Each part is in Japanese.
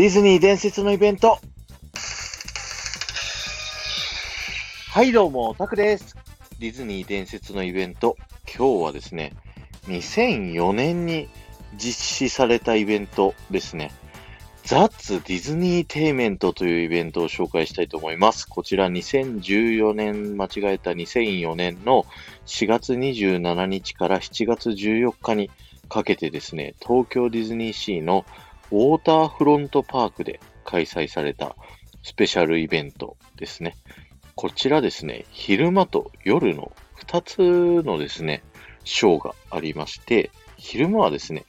ディズニー伝説のイベント。はい、どうも、タクです。ディズニー伝説のイベント。今日はですね、2004年に実施されたイベントですね。ザッツディズニーテイメントというイベントを紹介したいと思います。こちら2014年、間違えた2004年の4月27日から7月14日にかけてですね、東京ディズニーシーのウォーターフロントパークで開催されたスペシャルイベントですね。こちらですね、昼間と夜の2つのですね、ショーがありまして、昼間はですね、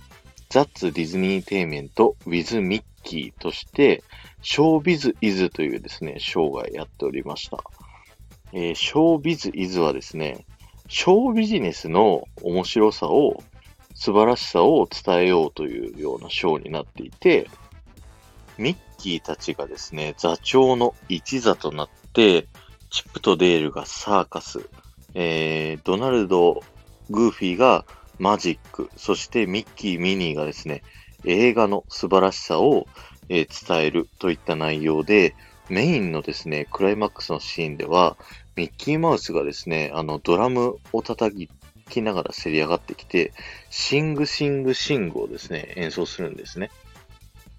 ザッツディズニーテイメント with ミッキーとして、ショービズイズというですね、ショーがやっておりました。えーショービズイズはですね、ショービジネスの面白さを、素晴らしさを伝えようというようなショーになっていて、ミッキーたちがですね、座長の一座となって、チップとデールがサーカス、えー、ドナルド、グーフィーがマジック、そしてミッキー、ミニーがですね、映画の素晴らしさを、えー伝えるといった内容で、メインのですね、クライマックスのシーンでは、ミッキーマウスがですね、あの、ドラムを叩きながらせり上がってきて、シングシングシングをですね、演奏するんですね。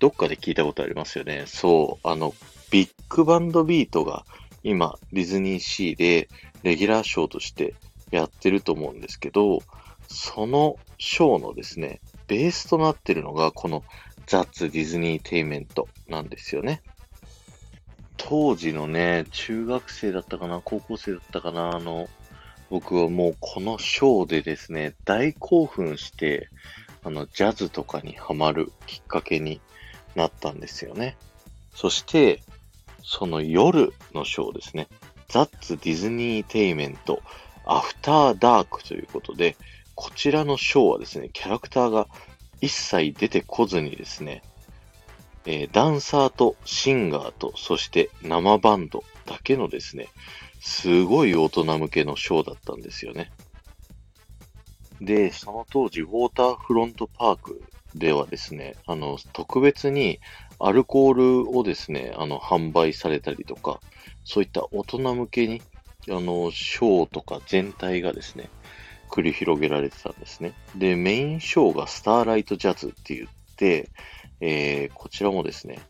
どっかで聞いたことありますよね。そう、あの、ビッグバンドビートが今、ディズニーシーでレギュラーショーとしてやってると思うんですけど、そのショーのですね、ベースとなってるのがこのザッツディズニーテイメントなんですよね。当時のね、中学生だったかな、高校生だったかな、あの、僕はもうこのショーでですね、大興奮して、あの、ジャズとかにハマるきっかけになったんですよね。そして、その夜のショーですね。ザッツディズニーテイメントアフターダークということで、こちらのショーはですね、キャラクターが一切出てこずにですね、えーダンサーとシンガーと、そして生バンドだけのですね、すごい大人向けのショーだったんですよね。で、その当時、ウォーターフロントパークではですね、あの、特別にアルコールをですね、あの、販売されたりとか、そういった大人向けに、あの、ショーとか全体がですね、繰り広げられてたんですね。で、メインショーがスターライトジャズって言って、えーこちらもですね、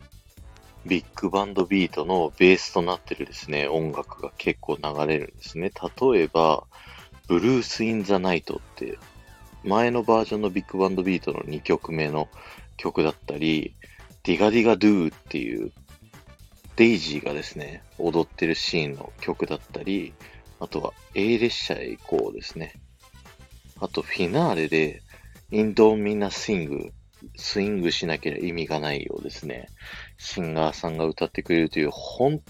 Big Band Beat のベースとなってるですね、音楽が結構流れるんですね。例えば、 Blues in the Night って、前のバージョンの Big Band Beat の2曲目の曲だったり、 Diga Diga Doo っていう、デイジーがですね、踊ってるシーンの曲だったり、あとは A 列車へ行こうですね。あとフィナーレで、インドミナスイング、スイングしなければ意味がないようですね。シンガーさんが歌ってくれるという、本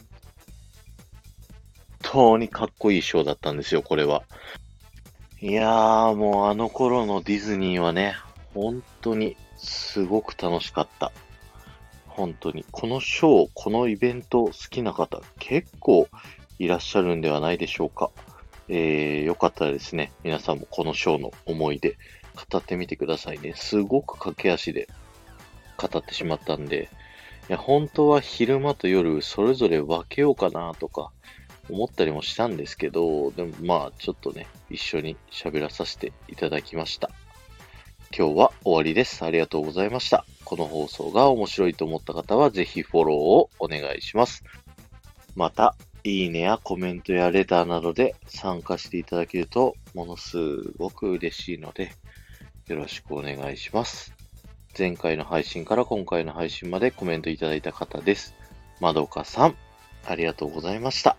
当にかっこいいショーだったんですよ、これは。いやー、もうあの頃のディズニーはね、本当にすごく楽しかった。本当に。このショー、このイベント好きな方、結構いらっしゃるんではないでしょうか。えー、よかったらですね、皆さんもこのショーの思い出、語ってみてくださいね。すごく駆け足で語ってしまったんで、いや、本当は昼間と夜それぞれ分けようかなとか思ったりもしたんですけど、でもまあちょっとね、一緒に喋らさせていただきました。今日は終わりです。ありがとうございました。この放送が面白いと思った方はぜひフォローをお願いします。また、いいねやコメントやレターなどで参加していただけるとものすごく嬉しいので、よろしくお願いします。前回の配信から今回の配信までコメントいただいた方です。まどかさん、ありがとうございました。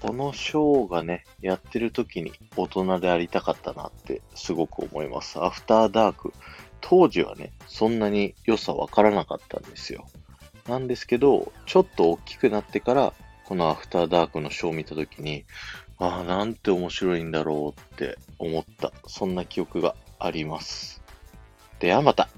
このショーがね、やってる時に大人でありたかったなってすごく思います。アフターダーク。当時はね、そんなに良さわからなかったんですよ。なんですけど、ちょっと大きくなってから、このアフターダークのショーを見た時に、ああ、なんて面白いんだろうって思った。そんな記憶があります。ではまた。